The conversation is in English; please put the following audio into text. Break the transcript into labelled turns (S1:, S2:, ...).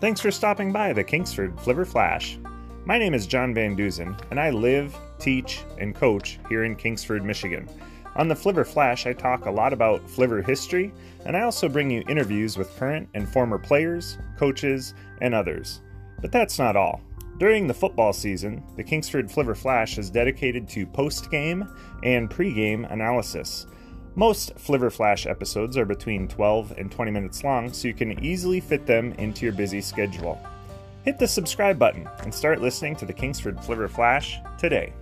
S1: Thanks for stopping by the Kingsford Flivver Flash. My name is John Van Duzen, and I live, teach, and coach here in Kingsford, Michigan. On the Flivver Flash, I talk a lot about Flivver history, and I also bring you interviews with current and former players, coaches, and others. But that's not all. During the football season, the Kingsford Flivver Flash is dedicated to post game and pre game analysis. Most Flivver Flash episodes are between 12 and 20 minutes long, so you can easily fit them into your busy schedule. Hit the subscribe button and start listening to the Kingsford Flivver Flash today.